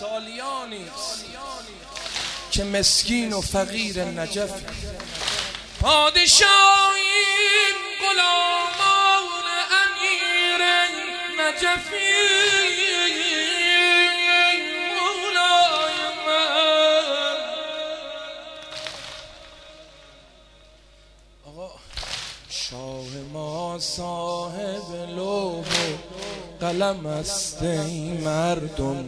سالیانی که مسکین و فقیر نجف پادشاهیم غلامان امیر نجفی ما صاحب لوح قلم است ای مردم.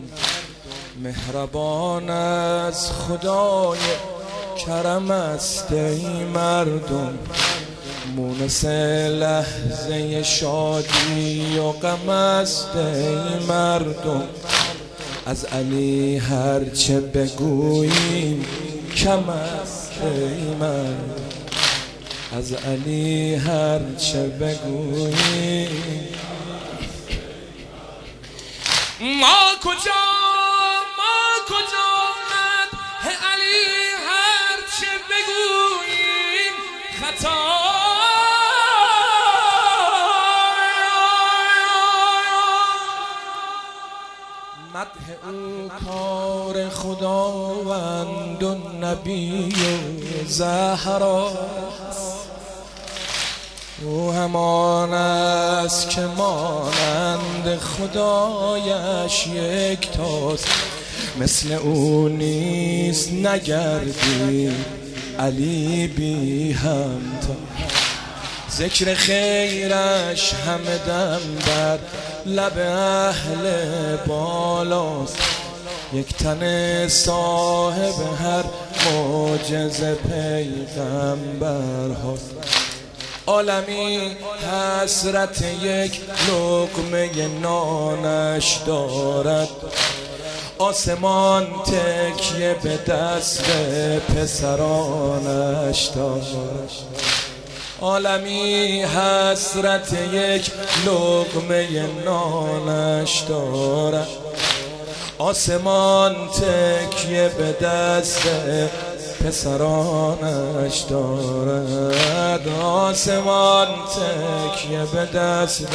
مهربان از خدای کرم است ای مردم. مونس لحظه شادی و غم است ای مردم. از علی هرچه بگوییم کم است ای مردم. از علی هرچه بگوییم. ما کجا کجا مده علی هر چه بگوییم خطا. مده او کار خداوند و نبی و زهراست او همان است که مانند خدایش یک تاست. مثل او نیست نگردی علی بی همتا. ذکر خیرش همه دم بر لب اهل بالاست. یک تن صاحب هر معجزه پیغمبر هاست. عالمی حسرت یک لقمه نانش دارد. آسمان تکیه به دست پسرانش دارد عالمی حسرت یک لقمه نانش دارد. آسمان تکیه به دست پسرانش دارد. آسمان تکیه به دست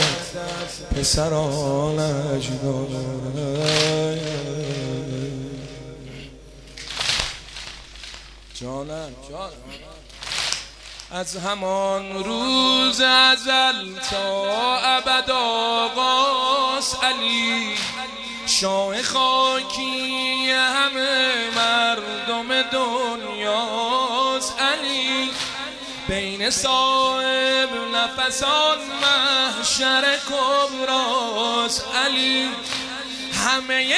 پسرانش دارد. جانم جانم. از همان روز ازل تا ابد آقاس علی. شاه خاکی همه مردم دنیاست علی. بین صاحب نفسان محشر کبراست علی. همه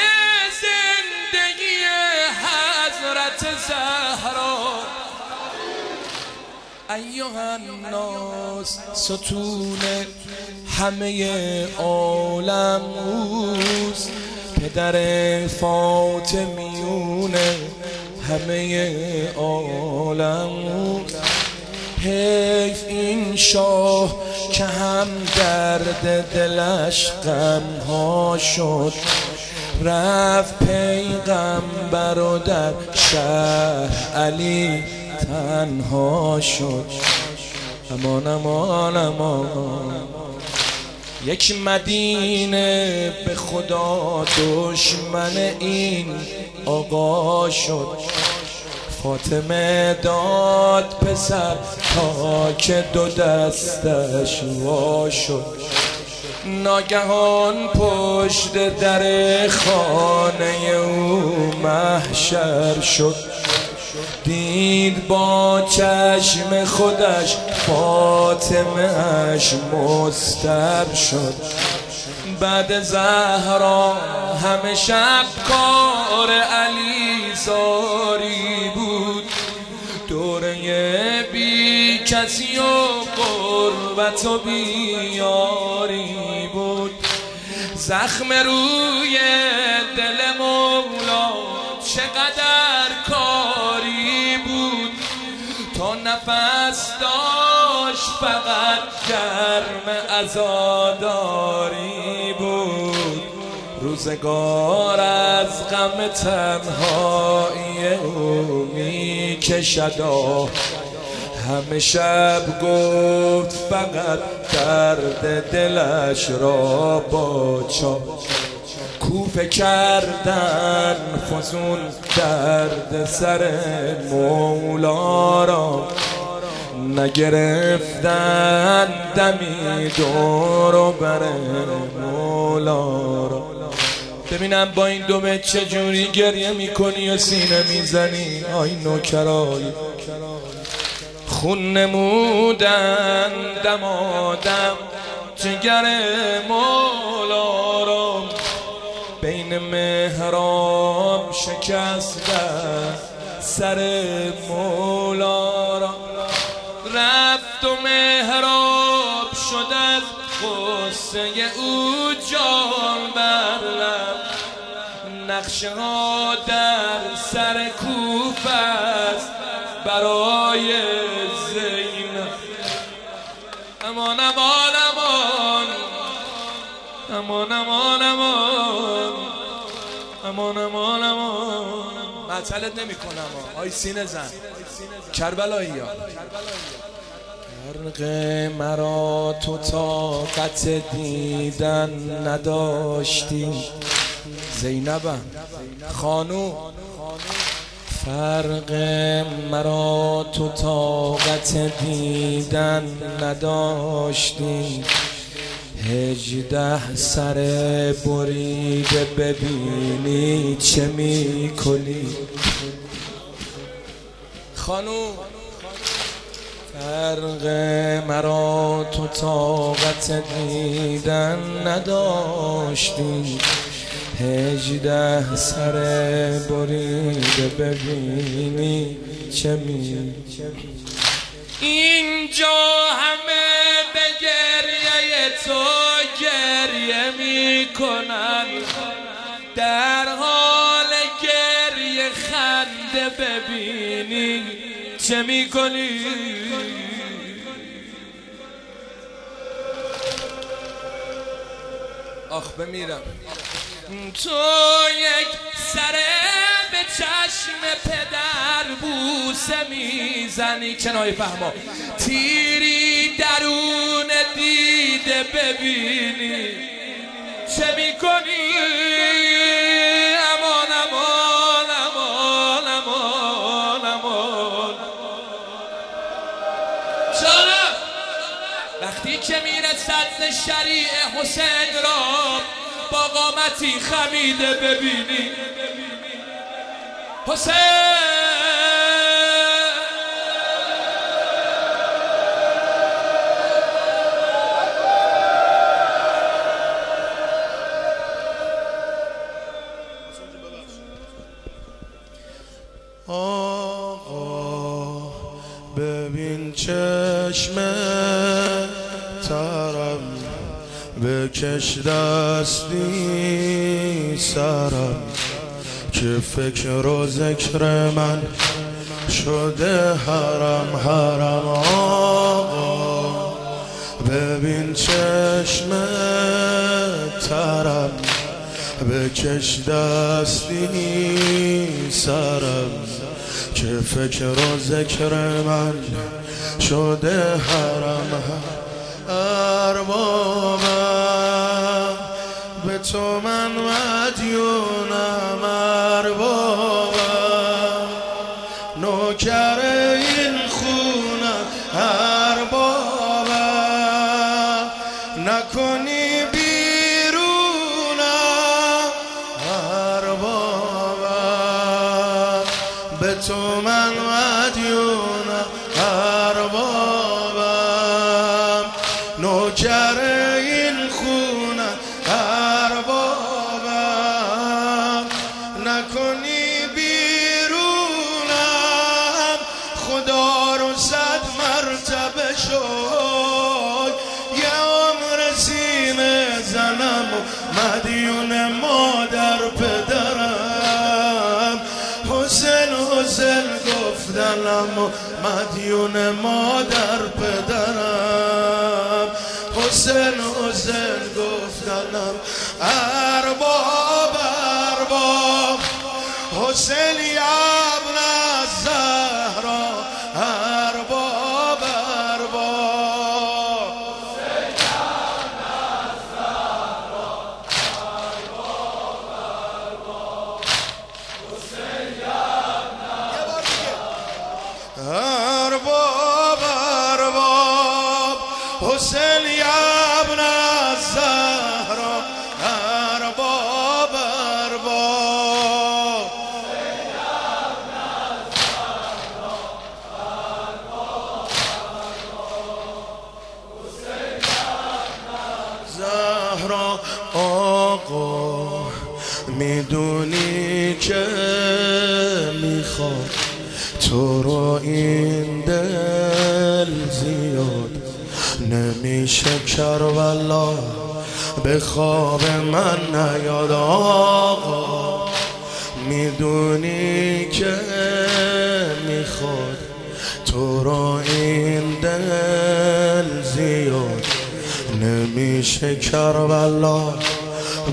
زهرا ایها الناس ستون همه عالم اوست. پدر فاطمیون همه عالم حیف این شاه که هم درد دلش غم ها شد. رفت پیغمبر و در شهر علی تنها شد. امان امان امان یک مدینه به خدا دشمن این آقا شد. فاطمه داد پسر تا که دو دستش وا شد. ناگهان پشت در خانه او محشر شد. دید با چشم خودش فاطمه اش مستر شد. بعد زهرا همه شب کار علی کسی و قربت و بیاری بود. زخم روی دل مولا چقدر کاری بود. تا نفس داشت فقط گرم ازاداری بود. روزگار از غم تنهایی او می کشد همه شب گفت فقط درد دلش را با چا. کوفه کردن فزون درد سر مولا را. نگرفتن دمی دور بر مولا را. ببینم با این دو به چجوری گریه می‌کنی و سینه می‌زنی آی نوکرای. خون نمودن دمادم جگر مولا را بین مهراب شکست سر مولا را رفت و مهراب شد از غصه او جان برلم نقشه ها برای زین. امان امان امان امان امان امان امان امان امان مطلت نمی کنم آی سینه زن. کربلایی ها فرق مرا تو طاقت دیدن نداشتی. زینبم خانو فرق مرا تو طاقت دیدن نداشتی هجده سر بریده ببینی چه می‌کنی؟ خانو فرق مرا تو طاقت دیدن نداشتی هجده سر بریده ببینی چه می اینجا همه به گریه تو گریه می‌کنن. در حال گریه خنده ببینی چه می‌کنی؟ آخ بمیرم. تو یک سره به چشم پدر بوسه می‌زنی. کنای فهما. تیری درون دیده ببینی. چه می‌کنی؟ امان امان امان امان امان. وقتی که می‌رسد شریع حسین را با قامتی خمیده ببینی. حسین. آقا ببین چشم ترم بکش دستی سرم که فکر و ذکر من شده حرم حرم آقا. ببین چشم ترم بکش دستی سرم که فکر و ذکر من شده حرم اربابم به تو من مدیونم اربابم نوکر این خونم اربابم نکنی بیرونم اربابم به تو من مدیونم اربابم نوکر گفتنم و مدیون مادر پدرم. حسین حسین گفتنم ارباب ارباب. حسین ابن رو این دل زیاد نمیشه کربلا به خواب من نیاد آقا. می‌دونی که می‌خواد تو رو این دل زیاد نمیشه کربلا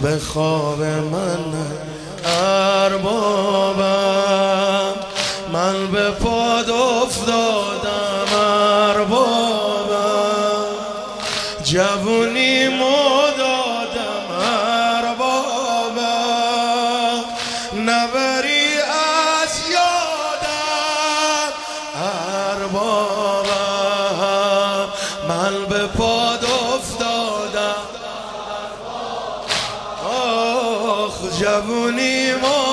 به خواب من. اربابم من به پاد افتادم اربابم جوونی دادم اربابم نبری از یادم اربابم من به پاد افتادم. آخ جوونی ما